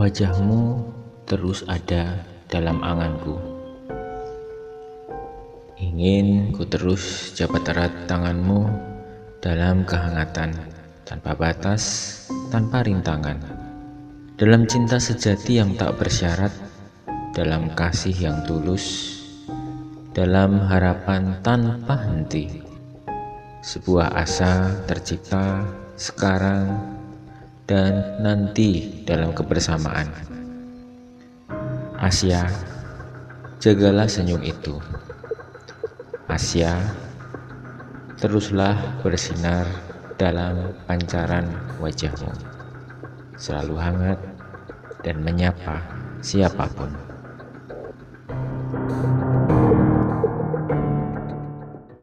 Wajahmu terus ada dalam anganku. Ingin ku terus jabat erat tanganmu dalam kehangatan, tanpa batas, tanpa rintangan. Dalam cinta sejati yang tak bersyarat, dalam kasih yang tulus, dalam harapan tanpa henti. Sebuah asa tercipta sekarang dan nanti dalam kebersamaan. Asia, jagalah senyum itu. Asia, teruslah bersinar dalam pancaran wajahmu. Selalu hangat dan menyapa siapa pun.